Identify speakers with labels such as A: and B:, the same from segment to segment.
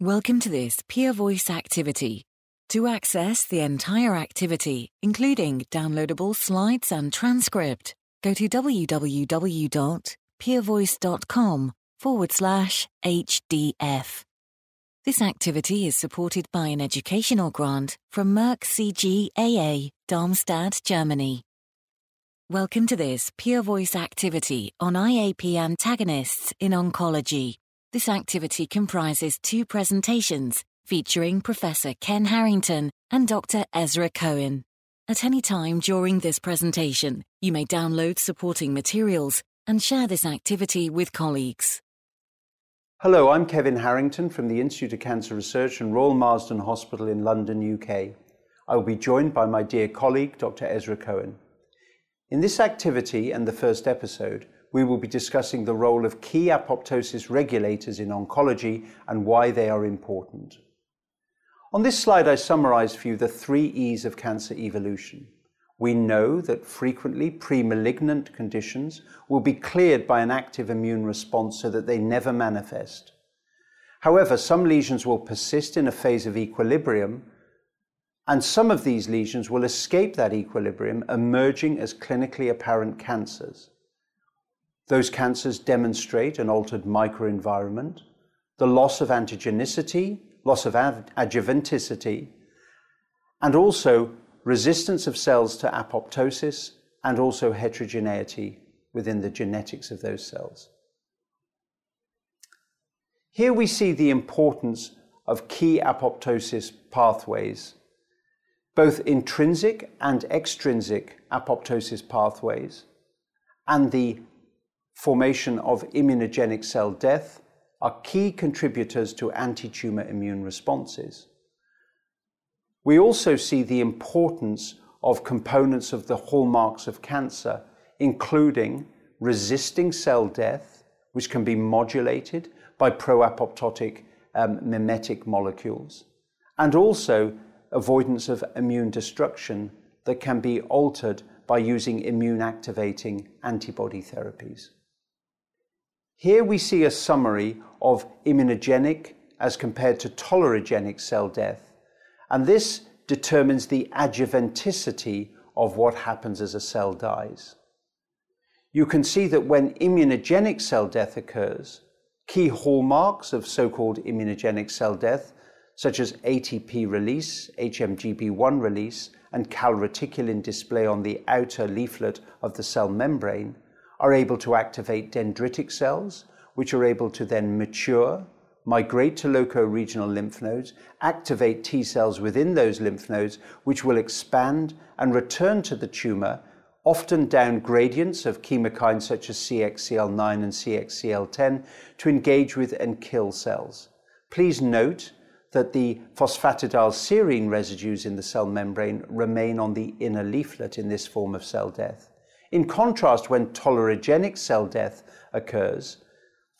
A: Welcome to this Peer Voice activity. To access the entire activity, including downloadable slides and transcript, go to www.peervoice.com forward slash HDF. This activity is supported by an educational grant from Merck KGaA, Darmstadt, Germany. Welcome to this Peer Voice activity on IAP antagonists in oncology. This activity comprises two presentations featuring Professor Ken Harrington and Dr. Ezra Cohen. At any time during this presentation, you may download supporting materials and share this activity with colleagues.
B: Hello, I'm Kevin Harrington from the Institute of Cancer Research and Royal Marsden Hospital in London, UK. I will be joined by my dear colleague, Dr. Ezra Cohen. In this activity and the first episode, we will be discussing the role of key apoptosis regulators in oncology and why they are important. On this slide, I summarize for you the three E's of cancer evolution. We know that frequently pre-malignant conditions will be cleared by an active immune response so that they never manifest. However, some lesions will persist in a phase of equilibrium, and some of these lesions will escape that equilibrium, emerging as clinically apparent cancers. Those cancers demonstrate an altered microenvironment, the loss of antigenicity, loss of adjuvanticity, and also resistance of cells to apoptosis and also heterogeneity within the genetics of those cells. Here we see the importance of key apoptosis pathways, both intrinsic and extrinsic apoptosis pathways, and the formation of immunogenic cell death are key contributors to anti-tumor immune responses. We also see the importance of components of the hallmarks of cancer, including resisting cell death, which can be modulated by pro-apoptotic um, mimetic molecules, and also avoidance of immune destruction that can be altered by using immune activating antibody therapies. Here we see a summary of immunogenic as compared to tolerogenic cell death, and this determines the adjuvanticity of what happens as a cell dies. You can see that when immunogenic cell death occurs, key hallmarks of so-called immunogenic cell death, such as ATP release, HMGB1 release, and calreticulin display on the outer leaflet of the cell membrane, are able to activate dendritic cells, which are able to then mature, migrate to loco-regional lymph nodes, activate T cells within those lymph nodes, which will expand and return to the tumor, often down gradients of chemokines such as CXCL9 and CXCL10 to engage with and kill cells. Please note that the phosphatidylserine residues in the cell membrane remain on the inner leaflet in this form of cell death. In contrast, when tolerogenic cell death occurs,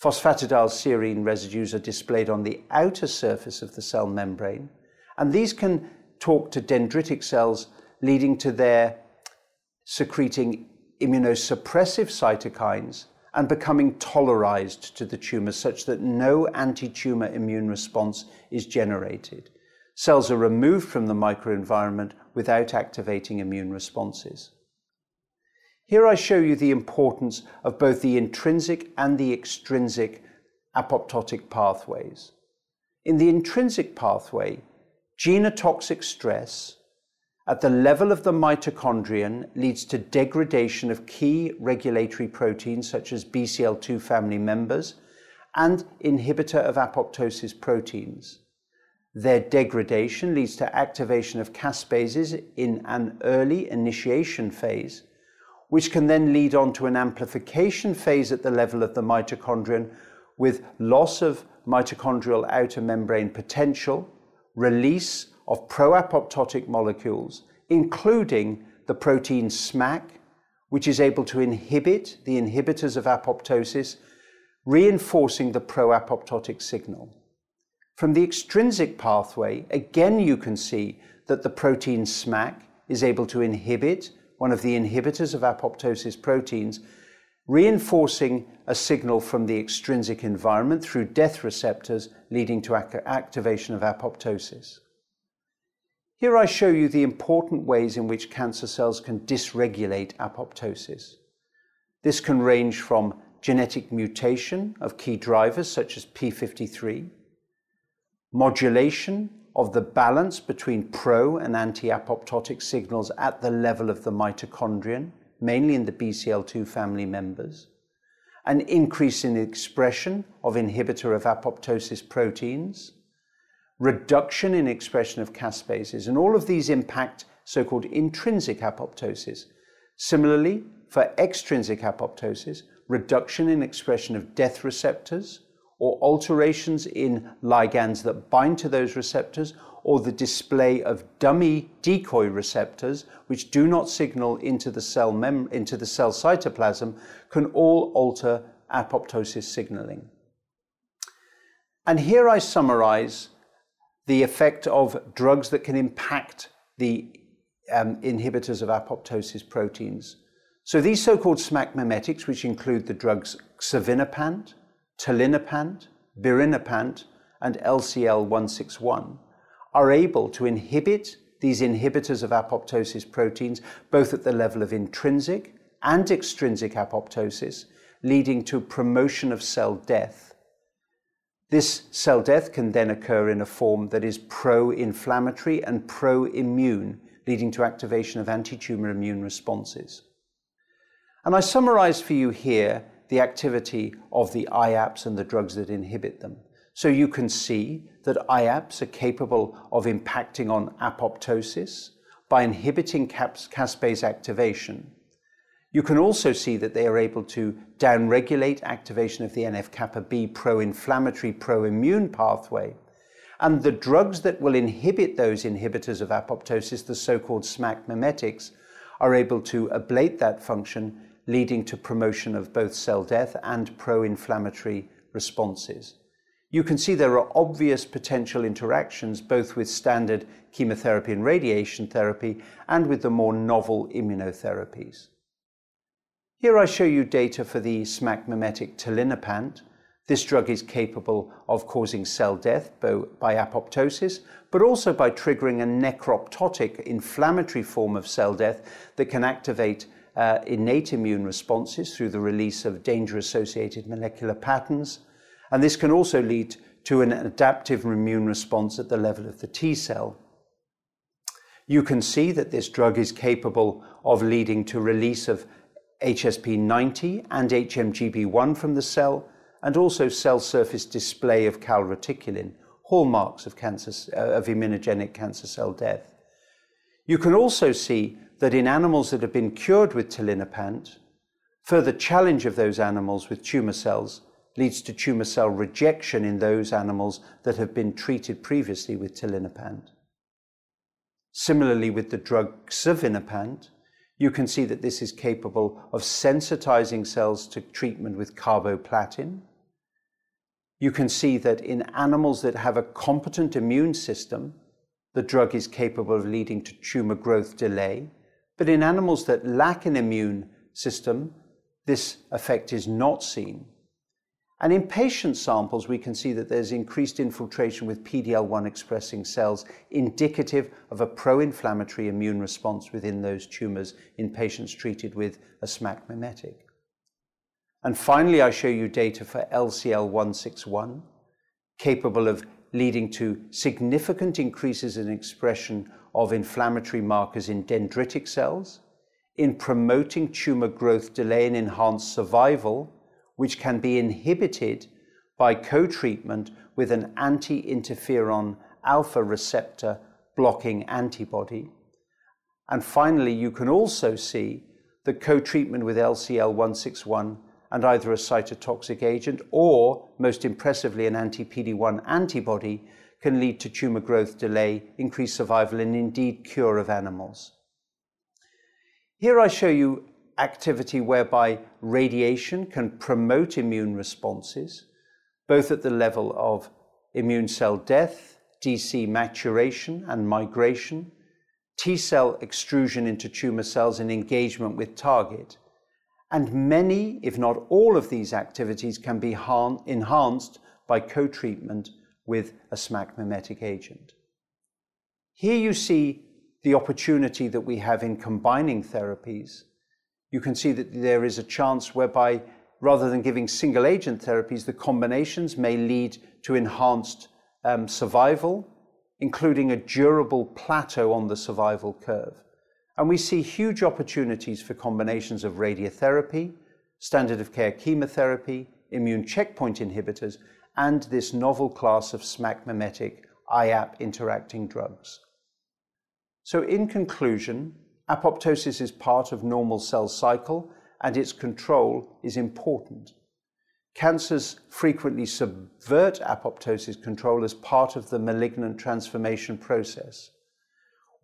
B: phosphatidylserine residues are displayed on the outer surface of the cell membrane, and these can talk to dendritic cells, leading to their secreting immunosuppressive cytokines and becoming tolerized to the tumor such that no anti-tumor immune response is generated. Cells are removed from the microenvironment without activating immune responses. Here I show you the importance of both the intrinsic and the extrinsic apoptotic pathways. In the intrinsic pathway, genotoxic stress at the level of the mitochondrion leads to degradation of key regulatory proteins such as BCL2 family members and inhibitor of apoptosis proteins. Their degradation leads to activation of caspases in an early initiation phase which can then lead on to an amplification phase at the level of the mitochondrion with loss of mitochondrial outer membrane potential, release of pro-apoptotic molecules, including the protein SMAC, which is able to inhibit the inhibitors of apoptosis, reinforcing the pro-apoptotic signal. From the extrinsic pathway, again you can see that the protein SMAC is able to inhibit one of the inhibitors of apoptosis proteins, reinforcing a signal from the extrinsic environment through death receptors leading to ac- activation of apoptosis. Here I show you the important ways in which cancer cells can dysregulate apoptosis. This can range from genetic mutation of key drivers such as P53, modulation of the balance between pro and anti apoptotic signals at the level of the mitochondrion, mainly in the BCL2 family members, an increase in expression of inhibitor of apoptosis proteins, reduction in expression of caspases, and all of these impact so called intrinsic apoptosis. Similarly, for extrinsic apoptosis, reduction in expression of death receptors or alterations in ligands that bind to those receptors or the display of dummy decoy receptors which do not signal into the cell mem- into the cell cytoplasm can all alter apoptosis signaling. And here I summarize the effect of drugs that can impact the um, inhibitors of apoptosis proteins. So these so-called SMAC mimetics, which include the drugs xevinapant, tolinapant, birinapant, and LCL161, are able to inhibit these inhibitors of apoptosis proteins both at the level of intrinsic and extrinsic apoptosis, leading to promotion of cell death. This cell death can then occur in a form that is pro inflammatory and pro immune, leading to activation of anti tumor immune responses. And I summarize for you here the activity of the IAPs and the drugs that inhibit them. So you can see that IAPs are capable of impacting on apoptosis by inhibiting caspase activation. You can also see that they are able to downregulate activation of the NF kappa B pro inflammatory, pro immune pathway. And the drugs that will inhibit those inhibitors of apoptosis, the so called SMAC mimetics, are able to ablate that function, leading to promotion of both cell death and pro inflammatory responses you can see there are obvious potential interactions both with standard chemotherapy and radiation therapy and with the more novel immunotherapies. Here I show you data for the SMAC mimetic tolinapant. This drug is capable of causing cell death by apoptosis, but also by triggering a necroptotic inflammatory form of cell death that can activate uh, innate immune responses through the release of danger associated molecular patterns and this can also lead to an adaptive immune response at the level of the T cell. You can see that this drug is capable of leading to release of HSP90 and HMGB1 from the cell, and also cell surface display of calreticulin, hallmarks of, cancer, uh, of immunogenic cancer cell death. You can also see that in animals that have been cured with tolinapant, further challenge of those animals with tumor cells leads to tumor cell rejection in those animals that have been treated previously with tolinapant. Similarly, with the drug xevinapant, you can see that this is capable of sensitizing cells to treatment with carboplatin. You can see that in animals that have a competent immune system, the drug is capable of leading to tumor growth delay. But in animals that lack an immune system, this effect is not seen. And in patient samples, we can see that there's increased infiltration with PD-L1 expressing cells, indicative of a pro-inflammatory immune response within those tumors in patients treated with a SMAC mimetic. And finally, I show you data for LCL161, capable of leading to significant increases in expression of inflammatory markers in dendritic cells, in promoting tumor growth delay and enhanced survival which can be inhibited by co treatment with an anti interferon alpha receptor blocking antibody. And finally, you can also see that co treatment with LCL 161 and either a cytotoxic agent or, most impressively, an anti PD 1 antibody can lead to tumor growth delay, increased survival, and indeed cure of animals. Here I show you activity whereby radiation can promote immune responses, both at the level of immune cell death, DC maturation and migration, T cell extrusion into tumor cells and engagement with target, And many, if not all of these activities can be enhanced by co-treatment with a SMAC mimetic agent. Here you see the opportunity that we have in combining therapies. You can see that there is a chance whereby rather than giving single agent therapies, the combinations may lead to enhanced um, survival, including a durable plateau on the survival curve. And we see huge opportunities for combinations of radiotherapy, standard of care chemotherapy, immune checkpoint inhibitors, and this novel class of SMAC mimetic IAP interacting drugs. So, in conclusion, apoptosis is part of normal cell cycle and its control is important. Cancers frequently subvert apoptosis control as part of the malignant transformation process.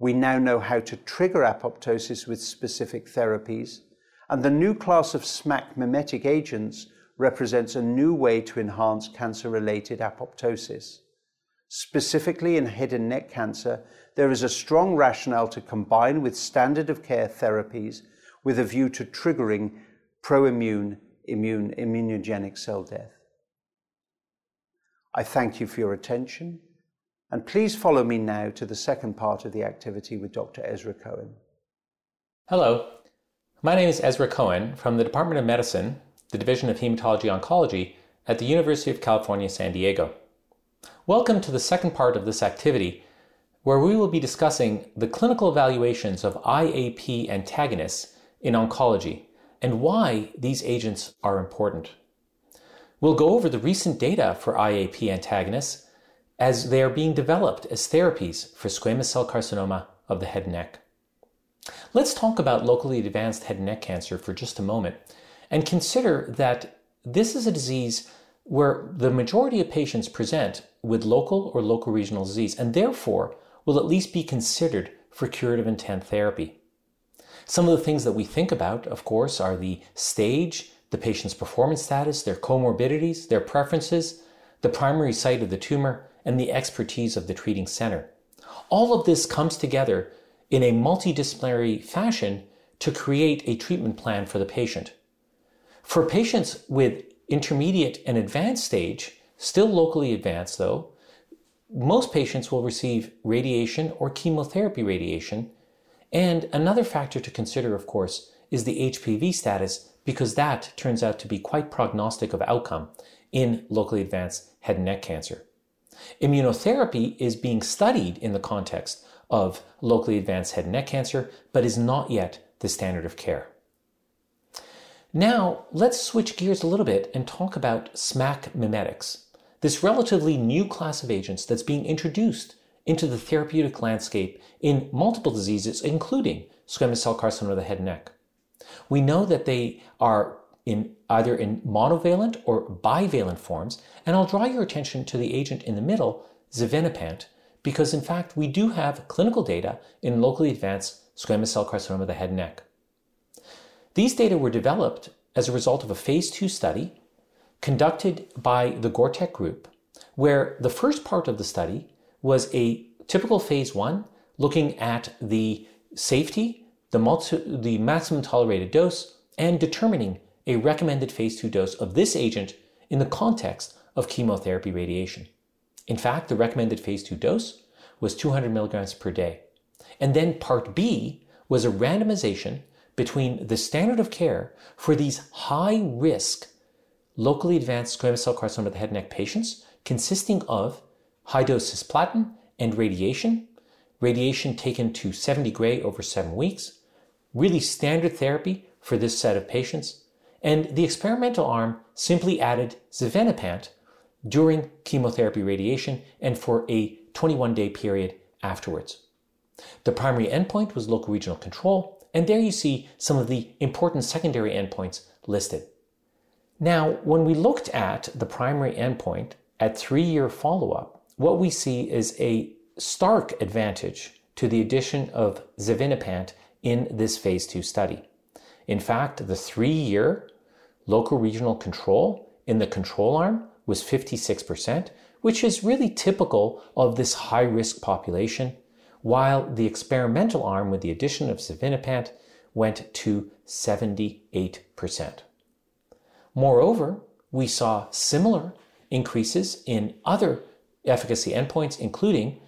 B: We now know how to trigger apoptosis with specific therapies, and the new class of SMAC mimetic agents represents a new way to enhance cancer related apoptosis. Specifically in head and neck cancer, there is a strong rationale to combine with standard of care therapies with a view to triggering pro immune immune immunogenic cell death. I thank you for your attention and please follow me now to the second part of the activity with Dr. Ezra Cohen.
C: Hello, my name is Ezra Cohen from the Department of Medicine, the Division of Hematology Oncology at the University of California, San Diego. Welcome to the second part of this activity, where we will be discussing the clinical evaluations of IAP antagonists in oncology and why these agents are important. We'll go over the recent data for IAP antagonists as they are being developed as therapies for squamous cell carcinoma of the head and neck. Let's talk about locally advanced head and neck cancer for just a moment and consider that this is a disease where the majority of patients present with local or local regional disease and therefore will at least be considered for curative intent therapy. Some of the things that we think about, of course, are the stage, the patient's performance status, their comorbidities, their preferences, the primary site of the tumor, and the expertise of the treating center. All of this comes together in a multidisciplinary fashion to create a treatment plan for the patient. For patients with intermediate and advanced stage, still locally advanced though, most patients will receive radiation or chemotherapy radiation. And another factor to consider, of course, is the HPV status because that turns out to be quite prognostic of outcome in locally advanced head and neck cancer. Immunotherapy is being studied in the context of locally advanced head and neck cancer, but is not yet the standard of care. Now, let's switch gears a little bit and talk about SMAC mimetics, this relatively new class of agents that's being introduced into the therapeutic landscape in multiple diseases, including squamous cell carcinoma of the head and neck. We know that they are in either in monovalent or bivalent forms, and I'll draw your attention to the agent in the middle, xevinapant, because in fact we do have clinical data in locally advanced squamous cell carcinoma of the head and neck. These data were developed as a result of a phase 2 study conducted by the GORTEC group, where the first part of the study was a typical phase 1 looking at the safety, the, multi- the maximum tolerated dose, and determining a recommended phase 2 dose of this agent in the context of chemotherapy radiation. In fact, the recommended phase 2 dose was 200 milligrams per day. And then part B was a randomization between the standard of care for these high risk locally advanced squamous cell carcinoma of the head and neck patients consisting of high dose cisplatin and radiation, radiation taken to 70 gray over seven weeks, really standard therapy for this set of patients, and the experimental arm simply added xevinapant during chemotherapy radiation and for a 21 day period afterwards. The primary endpoint was local regional control, and there you see some of the important secondary endpoints listed. Now, when we looked at the primary endpoint at three year follow up, what we see is a stark advantage to the addition of xevinapant in this phase 2 study. In fact, the three year Local regional control in the control arm was 56%, which is really typical of this high risk population, while the experimental arm with the addition of xevinapant went to 78%. Moreover, we saw similar increases in other efficacy endpoints, including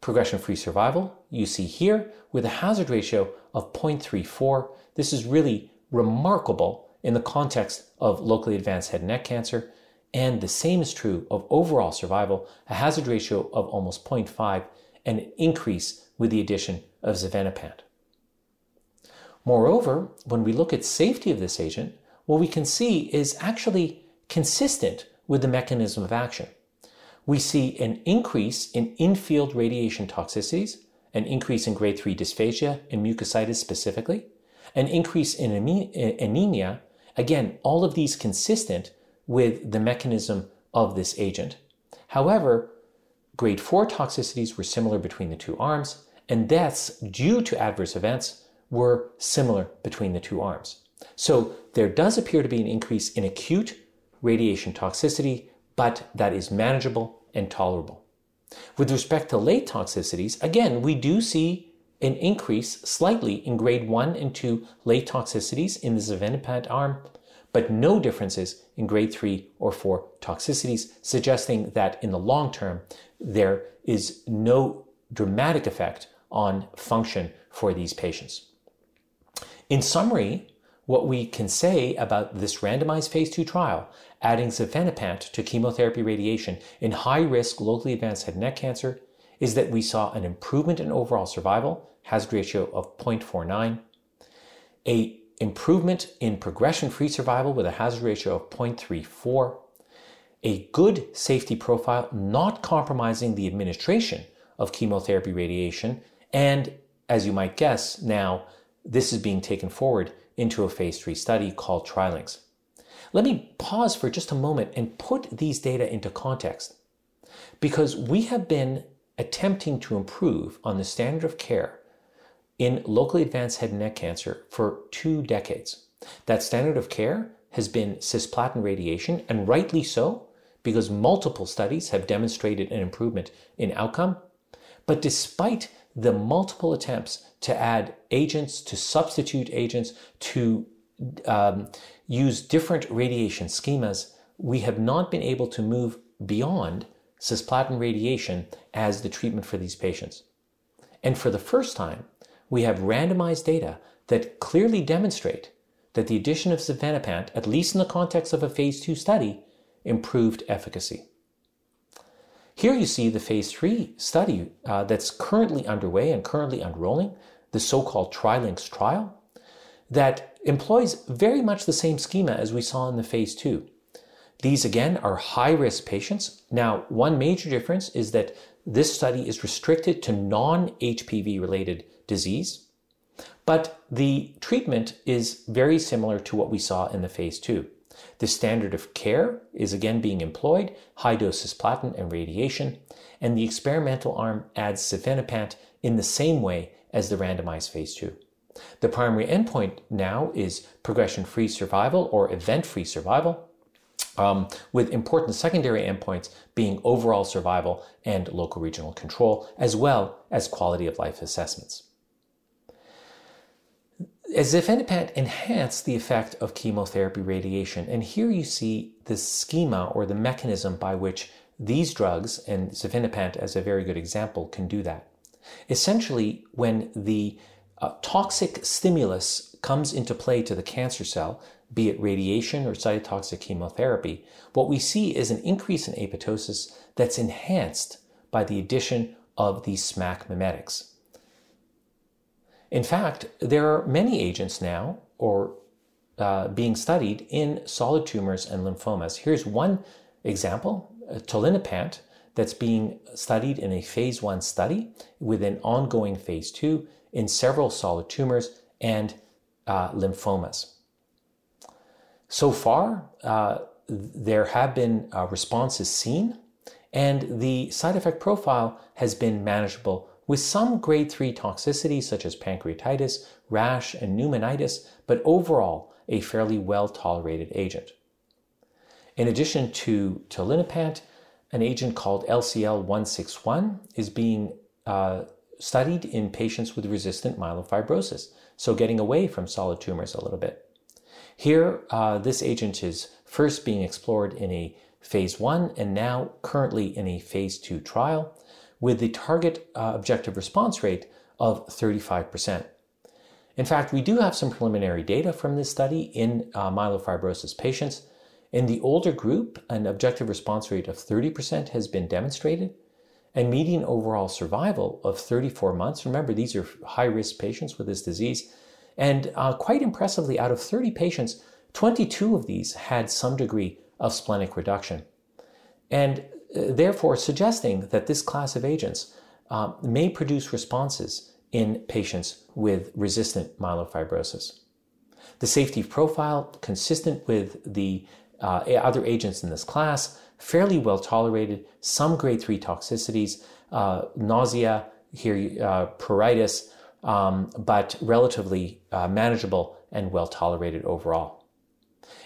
C: progression free survival, you see here, with a hazard ratio of 0.34. This is really remarkable in the context of locally advanced head and neck cancer. And the same is true of overall survival, a hazard ratio of almost 0.5 and an increase with the addition of xevinapant. Moreover, when we look at safety of this agent, what we can see is actually consistent with the mechanism of action. We see an increase in in-field radiation toxicities, an increase in grade 3 dysphagia and mucositis specifically, an increase in anemia, again, all of these consistent with the mechanism of this agent. However, grade 4 toxicities were similar between the two arms, and deaths due to adverse events were similar between the two arms. So there does appear to be an increase in acute radiation toxicity, but that is manageable and tolerable. With respect to late toxicities, again, we do see an increase slightly in grade 1 and 2 late toxicities in the xevinapant arm, but no differences in grade 3 or 4 toxicities, suggesting that in the long term, there is no dramatic effect on function for these patients. In summary, what we can say about this randomized phase 2 trial, adding xevinapant to chemotherapy radiation in high risk locally advanced head and neck cancer, is that we saw an improvement in overall survival, hazard ratio of 0.49, a improvement in progression-free survival with a hazard ratio of 0.34, a good safety profile not compromising the administration of chemotherapy radiation, and as you might guess, now this is being taken forward into a phase 3 study called TrilynX. Let me pause for just a moment and put these data into context because we have been attempting to improve on the standard of care in locally advanced head and neck cancer for two decades. That standard of care has been cisplatin radiation, and rightly so, because multiple studies have demonstrated an improvement in outcome. But despite the multiple attempts to add agents, to substitute agents, to um, use different radiation schemas, we have not been able to move beyond cisplatin radiation as the treatment for these patients. And for the first time, we have randomized data that clearly demonstrate that the addition of xevinapant, at least in the context of a phase 2 study, improved efficacy. Here you see the phase 3 study uh, that's currently underway and currently unrolling, the so-called TrilynX trial, that employs very much the same schema as we saw in the phase 2. These again are high risk patients. Now, one major difference is that this study is restricted to non HPV related disease, but the treatment is very similar to what we saw in the phase 2. The standard of care is again being employed, high dose cisplatin and radiation, and the experimental arm adds xevinapant in the same way as the randomized phase 2. The primary endpoint now is progression free survival or event free survival, um, with important secondary endpoints being overall survival and local regional control, as well as quality of life assessments. As xevinapant enhanced the effect of chemotherapy radiation, and here you see the schema or the mechanism by which these drugs, and xevinapant as a very good example, can do that. Essentially, when the uh, toxic stimulus comes into play to the cancer cell, be it radiation or cytotoxic chemotherapy, what we see is an increase in apoptosis that's enhanced by the addition of these SMAC mimetics. In fact, there are many agents now, or uh, being studied in solid tumors and lymphomas. Here's one example, uh, tolinapant, that's being studied in a phase one study with an ongoing phase two in several solid tumors and uh, lymphomas. So far, uh, there have been uh, responses seen, and the side effect profile has been manageable with some grade 3 toxicities such as pancreatitis, rash, and pneumonitis, but overall a fairly well tolerated agent. In addition to tolinapant, an agent called LCL161 is being uh, studied in patients with resistant myelofibrosis. so getting away from solid tumors a little bit. Here, uh, this agent is first being explored in a phase one and now currently in a phase two trial with the target uh, objective response rate of 35%. In fact, we do have some preliminary data from this study in uh, myelofibrosis patients. In the older group, an objective response rate of 30% has been demonstrated, and median overall survival of 34 months. Remember, these are high risk patients with this disease. And uh, quite impressively, out of 30 patients, 22 of these had some degree of splenic reduction. And therefore, suggesting that this class of agents uh, may produce responses in patients with resistant myelofibrosis. The safety profile, consistent with the uh, other agents in this class, fairly well tolerated, some grade 3 toxicities, uh, nausea, here, uh, pruritus, um, but relatively uh, manageable and well tolerated overall.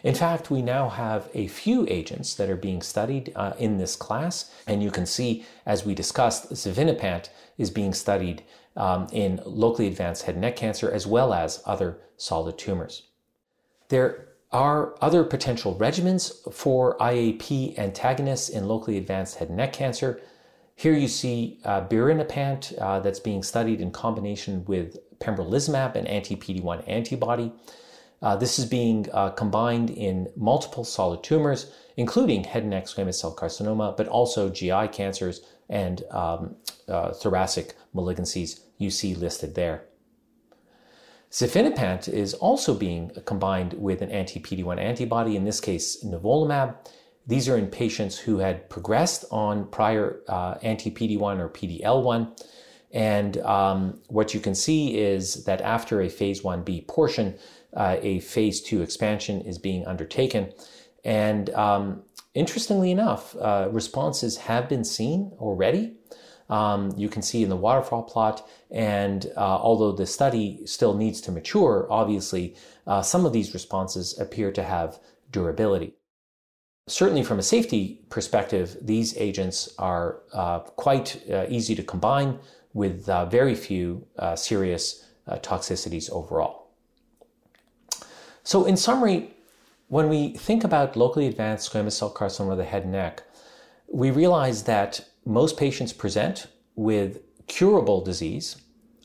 C: In fact, we now have a few agents that are being studied uh, in this class, and you can see, as we discussed, xevinapant is being studied um, in locally advanced head and neck cancer as well as other solid tumors. There are other potential regimens for IAP antagonists in locally advanced head and neck cancer. Here you see uh, birinapant uh, that's being studied in combination with pembrolizumab, an anti-PD-1 antibody. Uh, this is being uh, combined in multiple solid tumors, including head and neck squamous cell carcinoma, but also GI cancers and um, uh, thoracic malignancies you see listed there. Xevinapant is also being combined with an anti-PD-1 antibody, in this case nivolumab. These are in patients who had progressed on prior uh, anti-PD-1 or PD-L1. And um, what you can see is that after a phase 1b portion, uh, a phase 2 expansion is being undertaken. And um, interestingly enough, uh, responses have been seen already um, you can see in the waterfall plot. And uh, although the study still needs to mature, obviously, uh, some of these responses appear to have durability. Certainly, from a safety perspective, these agents are uh, quite uh, easy to combine with very few serious toxicities overall. So, in summary, when we think about locally advanced squamous cell carcinoma of the head and neck, we realize that most patients present with curable disease,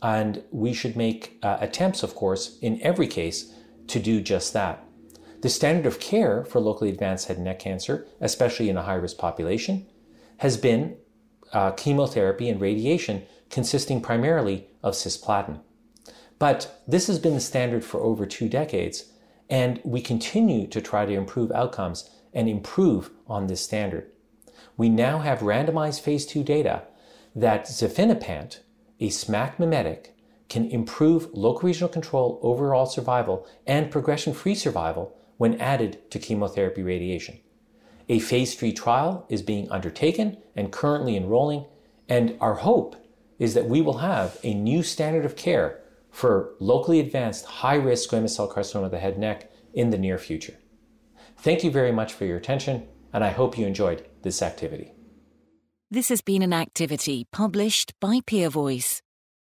C: and we should make uh, attempts, of course, in every case to do just that. The standard of care for locally advanced head and neck cancer, especially in a high risk population, has been uh, chemotherapy and radiation consisting primarily of cisplatin. But this has been the standard for over two decades, and we continue to try to improve outcomes and improve on this standard we now have randomized phase 2 data that xevinapant, a SMAC mimetic, can improve local regional control, overall survival, and progression free survival when added to chemotherapy radiation. A phase 3 trial is being undertaken and currently enrolling, and our hope is that we will have a new standard of care for locally advanced high risk squamous cell carcinoma of the head and neck in the near future. Thank you very much for your attention and I hope you enjoyed this activity.
A: This has been an activity published by Peer Voice.